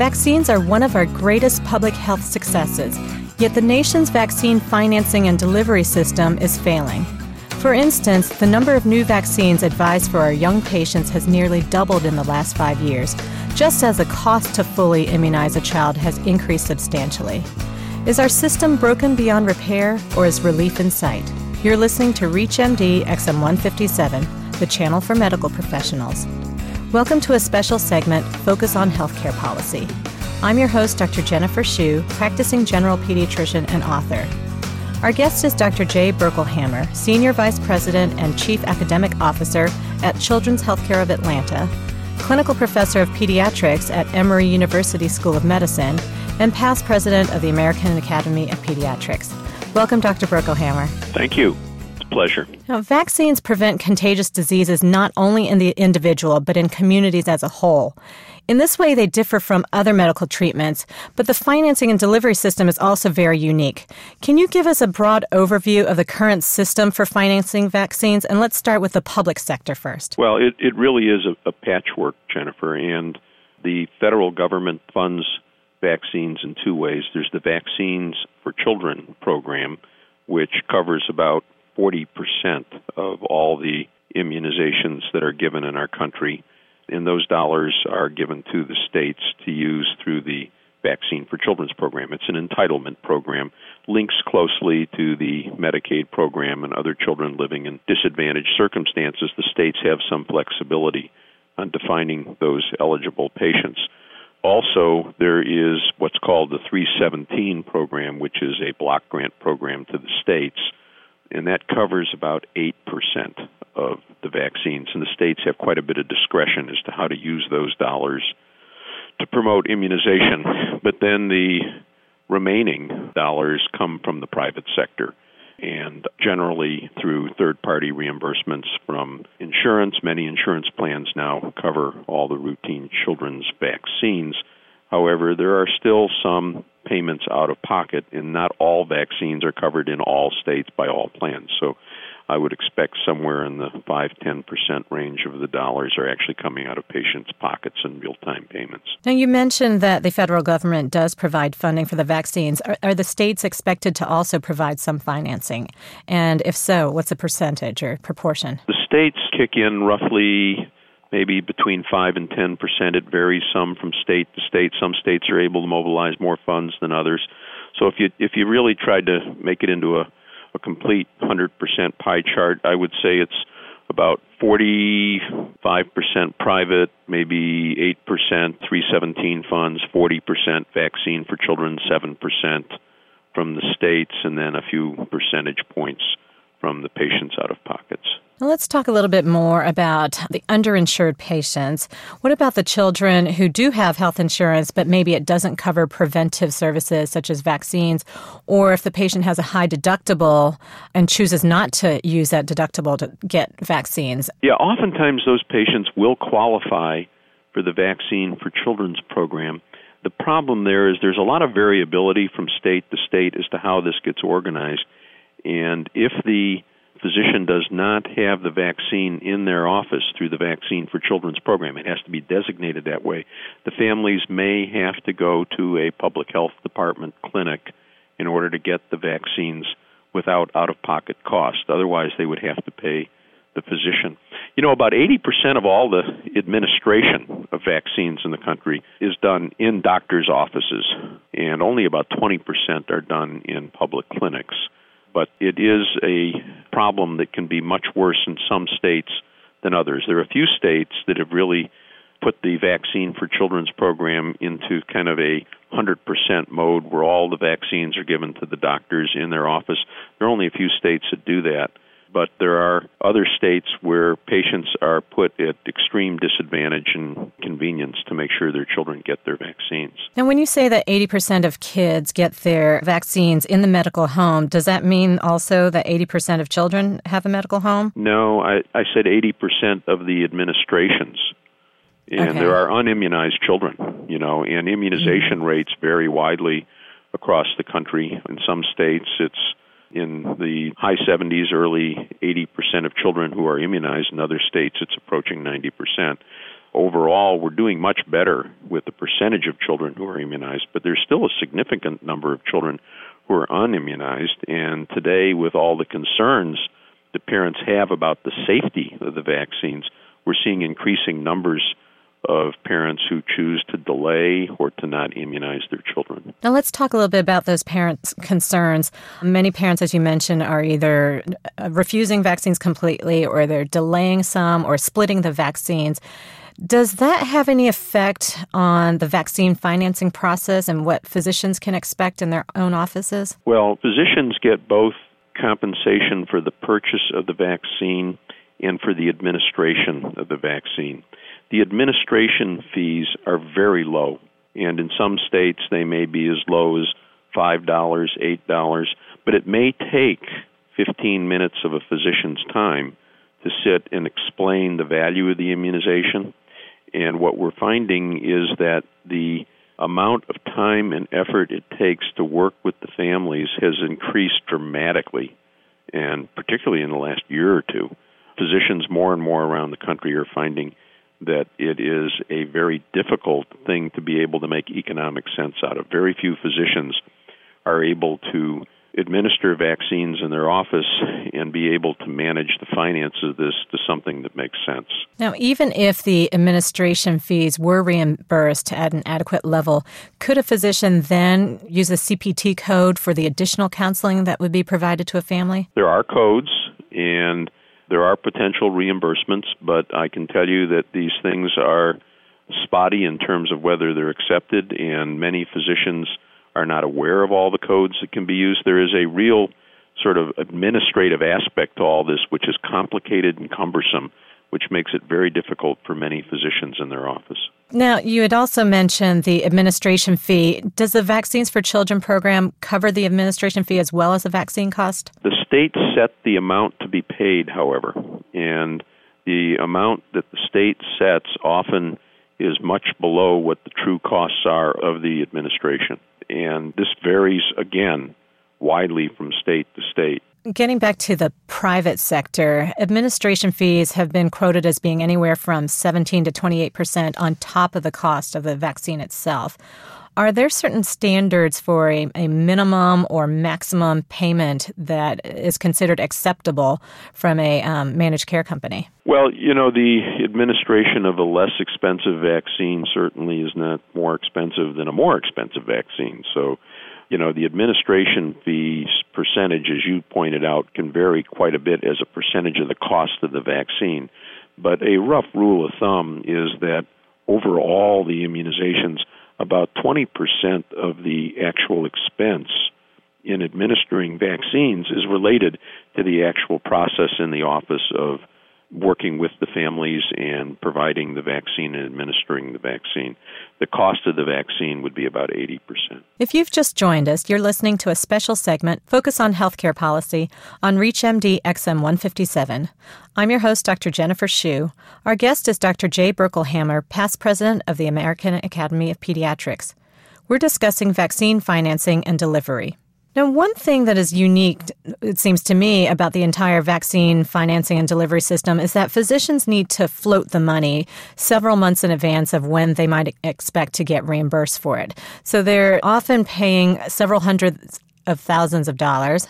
Vaccines are one of our greatest public health successes, yet the nation's vaccine financing and delivery system is failing. For instance, the number of new vaccines advised for our young patients has nearly doubled in the last five years, just as the cost to fully immunize a child has increased substantially. Is our system broken beyond repair, or is relief in sight? You're listening to ReachMD XM 157, the channel for medical professionals. Welcome to a special segment, Focus on Healthcare Policy. I'm your host, Dr. Jennifer Shu, practicing general pediatrician and author. Our guest is Dr. Jay Berkelhamer, Senior Vice President and Chief Academic Officer at Children's Healthcare of Atlanta, Clinical Professor of Pediatrics at Emory University School of Medicine, and past President of the American Academy of Pediatrics. Welcome, Dr. Berkelhamer. Thank you pleasure. Now, vaccines prevent contagious diseases not only in the individual, but in communities as a whole. In this way, they differ from other medical treatments, but the financing and delivery system is also very unique. Can you give us a broad overview of the current system for financing vaccines? And let's start with the public sector first. Well, it, it really is a, a patchwork, Jennifer, and the federal government funds vaccines in two ways. There's the Vaccines for Children program, which covers about 40% of all the immunizations that are given in our country, and those dollars are given to the states to use through the Vaccine for Children's program. It's an entitlement program, links closely to the Medicaid program and other children living in disadvantaged circumstances. The states have some flexibility on defining those eligible patients. Also, there is what's called the 317 program, which is a block grant program to the states and that covers about 8% of the vaccines. And the states have quite a bit of discretion as to how to use those dollars to promote immunization. But then the remaining dollars come from the private sector and generally through third party reimbursements from insurance. Many insurance plans now cover all the routine children's vaccines. However, there are still some payments out of pocket, and not all vaccines are covered in all states by all plans. So I would expect somewhere in the 5 10% range of the dollars are actually coming out of patients' pockets in real time payments. Now, you mentioned that the federal government does provide funding for the vaccines. Are, are, the states expected to also provide some financing? And if so, what's the percentage or proportion? The states kick in roughly maybe between 5 and 10 percent. It varies some from state to state. Some states are able to mobilize more funds than others. So if you if you really tried to make it into a, a complete 100 percent pie chart, I would say it's about 45% private, maybe 8% 317 funds, 40% vaccine for children, 7% from the states, and then a few percentage points from the patients out of pockets. Now let's talk a little bit more about the underinsured patients. What about the children who do have health insurance, but maybe it doesn't cover preventive services such as vaccines, or if the patient has a high deductible and chooses not to use that deductible to get vaccines? Yeah, oftentimes those patients will qualify for the Vaccine for Children's program. The problem there is there's a lot of variability from state to state as to how this gets organized. And if the physician does not have the vaccine in their office through the Vaccine for Children's program. It has to be designated that way. The families may have to go to a public health department clinic in order to get the vaccines without out of pocket cost. Otherwise, they would have to pay the physician. You know, about 80% of all the administration of vaccines in the country is done in doctors' offices, and only about 20% are done in public clinics but it is a problem that can be much worse in some states than others. There are a few states that have really put the vaccine for children's program into kind of a 100% mode where all the vaccines are given to the doctors in their office. There are only a few states that do that but there are other states where patients are put at extreme disadvantage and convenience to make sure their children get their vaccines. And when you say that 80% of kids get their vaccines in the medical home, does that mean also that 80% of children have a medical home? No, I, I said 80% of the administrations. And okay. there are unimmunized children, you know, and immunization mm-hmm. rates vary widely across the country. In some states, it's in the high 70s, early 80% of children who are immunized. In other states, it's approaching 90%. overall we're doing much better with the percentage of children who are immunized, but there's still a significant number of children who are unimmunized. And today, with all the concerns the parents have about the safety of the vaccines, we're seeing increasing numbers of parents who choose to delay or to not immunize their children. Now, let's talk a little bit about those parents' concerns. Many parents, as you mentioned, are either uh, refusing vaccines completely or they're delaying some or splitting the vaccines. Does that have any effect on the vaccine financing process and what physicians can expect in their own offices? Well, physicians get both compensation for the purchase of the vaccine and for the administration of the vaccine. The administration fees are very low, and in some states they may be as low as $5, $8, but it may take 15 minutes of a physician's time to sit and explain the value of the immunization. And what we're finding is that the amount of time and effort it takes to work with the families has increased dramatically, and particularly in the last year or two. Physicians more and more around the country are finding that it is a very difficult thing to be able to make economic sense out of. Very few physicians are able to administer vaccines in their office and be able to manage the finances of this to something that makes sense. Now, even if the administration fees were reimbursed at an adequate level, could a physician then use a CPT code for the additional counseling that would be provided to a family? There are codes, and there are potential reimbursements, but I can tell you that these things are spotty in terms of whether they're accepted, and many physicians are not aware of all the codes that can be used. There is a real sort of administrative aspect to all this, which is complicated and cumbersome which makes it very difficult for many physicians in their office. Now, you had also mentioned the administration fee. Does the Vaccines for Children program cover the administration fee as well as the vaccine cost? The state set the amount to be paid, however, and the amount that the state sets often is much below what the true costs are of the administration. And this varies again widely from state to state. Getting back to the private sector, administration fees have been quoted as being anywhere from 17 to 28 percent on top of the cost of the vaccine itself. Are there certain standards for a, a, minimum or maximum payment that is considered acceptable from a um, managed care company? Well, you know, the administration of a less expensive vaccine certainly is not more expensive than a more expensive vaccine. So you know, the administration fees percentage, as you pointed out, can vary quite a bit as a percentage of the cost of the vaccine. But a rough rule of thumb is that overall the immunizations, about 20% of the actual expense in administering vaccines is related to the actual process in the office of working with the families and providing the vaccine and administering the vaccine. The cost of the vaccine would be about 80%. If you've just joined us, you're listening to a special segment, Focus on Healthcare Policy, on ReachMD XM 157. I'm your host, Dr. Jennifer Shu. Our guest is Dr. Jay Berkelhamer, past president of the American Academy of Pediatrics. We're discussing vaccine financing and delivery. Now, one thing that is unique, it seems to me, about the entire vaccine financing and delivery system is that physicians need to float the money several months in advance of when they might expect to get reimbursed for it. So they're often paying several hundreds of thousands of dollars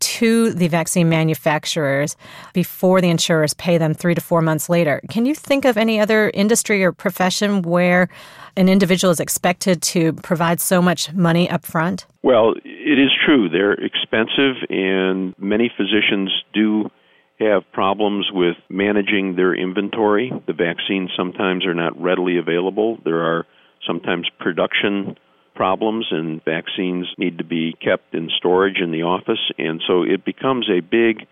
to the vaccine manufacturers before the insurers pay them three to four months later. Can you think of any other industry or profession where an individual is expected to provide so much money up front? Well, it is true. They're expensive, and many physicians do have problems with managing their inventory. The vaccines sometimes are not readily available. There are sometimes production problems, and vaccines need to be kept in storage in the office, and so it becomes a big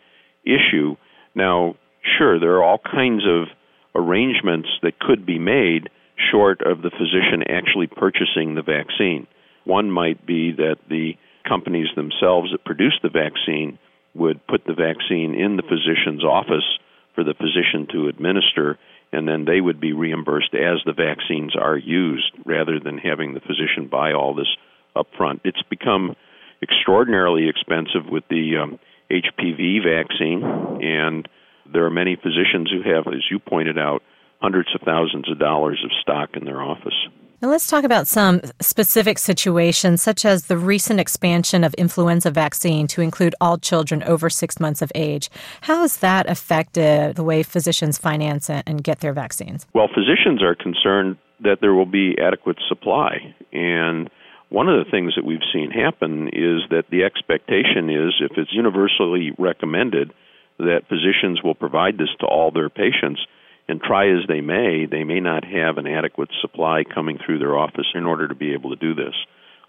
issue. Now, sure, there are all kinds of arrangements that could be made short of the physician actually purchasing the vaccine. One might be that the companies themselves that produce the vaccine would put the vaccine in the physician's office for the physician to administer and then they would be reimbursed as the vaccines are used rather than having the physician buy all this up front. It's become extraordinarily expensive with the um, HPV vaccine, and there are many physicians who have, as you pointed out, hundreds of thousands of dollars of stock in their office. Now, let's talk about some specific situations, such as the recent expansion of influenza vaccine to include all children over six months of age. How has that affected the way physicians finance and get their vaccines? Well, physicians are concerned that there will be adequate supply. And one of the things that we've seen happen is that the expectation is if it's universally recommended that physicians will provide this to all their patients, and try as they may, they may not have an adequate supply coming through their office in order to be able to do this.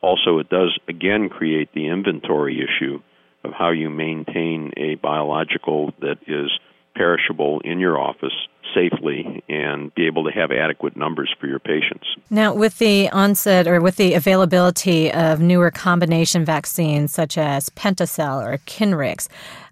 Also, it does again create the inventory issue of how you maintain a biological that is perishable in your office safely and be able to have adequate numbers for your patients. Now, with the onset or with the availability of newer combination vaccines such as Pentacel or Kinrix,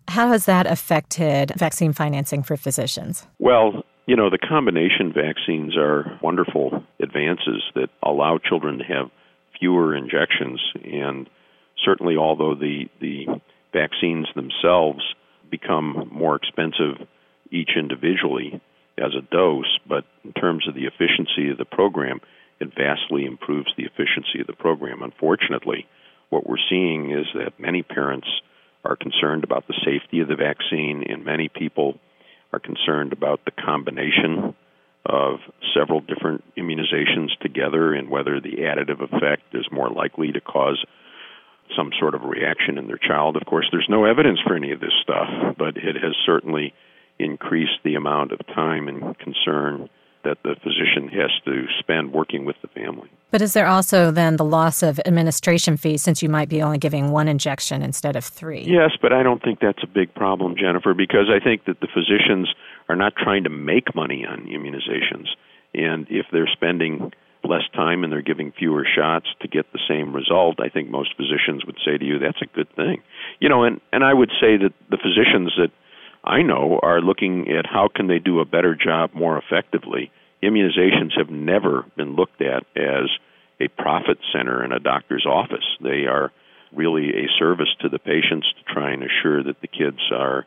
how has that affected vaccine financing for physicians? Well, you know, the combination vaccines are wonderful advances that allow children to have fewer injections. And certainly, although the, the vaccines themselves become more expensive each individually as a dose, but in terms of the efficiency of the program, it vastly improves the efficiency of the program. Unfortunately, what we're seeing is that many parents are concerned about the safety of the vaccine, and many people are concerned about the combination of several different immunizations together and whether the additive effect is more likely to cause some sort of reaction in their child. Of course, there's no evidence for any of this stuff, but it has certainly increased the amount of time and concern that the physician has to spend working with the family. But is there also then the loss of administration fees since you might be only giving one injection instead of three? Yes, but I don't think that's a big problem, Jennifer, because I think that the physicians are not trying to make money on immunizations. And if they're spending less time and they're giving fewer shots to get the same result, I think most physicians would say to you that's a good thing. You know, and and I would say that the physicians that I know are looking at how can they do a better job more effectively. Immunizations have never been looked at as a profit center in a doctor's office. They are really a service to the patients to try and assure that the kids are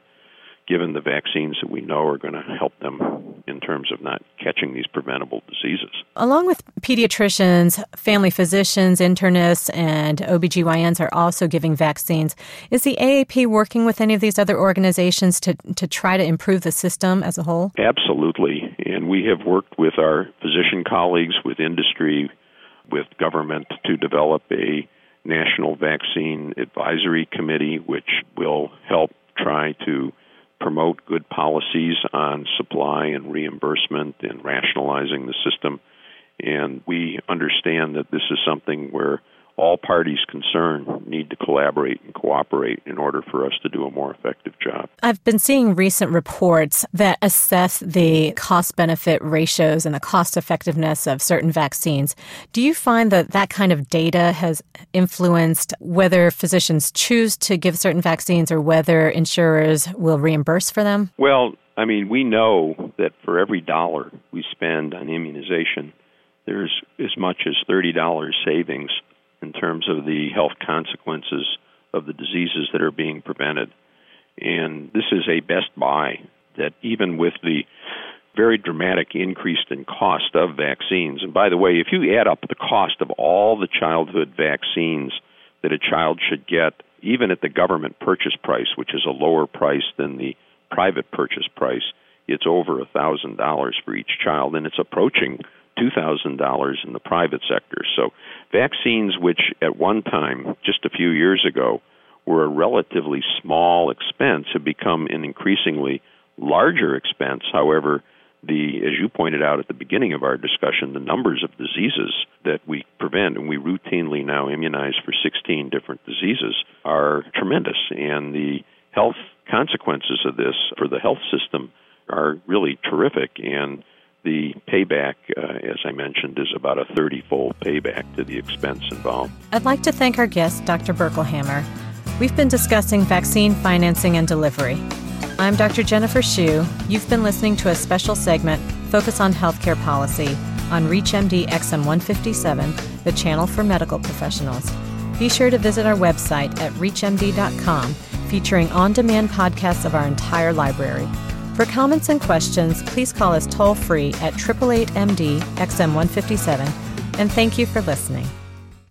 given the vaccines that we know are going to help them in terms of not catching these preventable diseases. Along with pediatricians, family physicians, internists, and OBGYNs are also giving vaccines. Is the AAP working with any of these other organizations to, to try to improve the system as a whole? Absolutely. And we have worked with our physician colleagues, with industry, with government to develop a national vaccine advisory committee, which will help try to promote good policies on supply and reimbursement and rationalizing the system. And we understand that this is something where all parties concerned need to collaborate and cooperate in order for us to do a more effective job. I've been seeing recent reports that assess the cost benefit ratios and the cost effectiveness of certain vaccines. Do you find that that kind of data has influenced whether physicians choose to give certain vaccines or whether insurers will reimburse for them? Well, I mean, we know that for every dollar we spend on immunization, there's as much as $30 savings in terms of the health consequences of the diseases that are being prevented. And this is a best buy that even with the very dramatic increase in cost of vaccines, and by the way, if you add up the cost of all the childhood vaccines that a child should get, even at the government purchase price, which is a lower price than the private purchase price, it's over a thousand dollars for each child, and it's approaching $2,000 in the private sector. So, vaccines, which at one time, just a few years ago, were a relatively small expense, have become an increasingly larger expense. However, the as you pointed out at the beginning of our discussion, the numbers of diseases that we prevent and we routinely now immunize for 16 different diseases are tremendous, and the health consequences of this for the health system are really terrific. And the payback, uh, as I mentioned, is about a 30 fold payback to the expense involved. I'd like to thank our guest, Dr. Berkelhamer. We've been discussing vaccine financing and delivery. I'm Dr. Jennifer Shu. You've been listening to a special segment, Focus on Healthcare Policy, on ReachMD XM 157, the channel for medical professionals. Be sure to visit our website at reachmd.com, featuring on demand podcasts of our entire library. For comments and questions, please call us toll free at 888 MD XM157. And thank you for listening.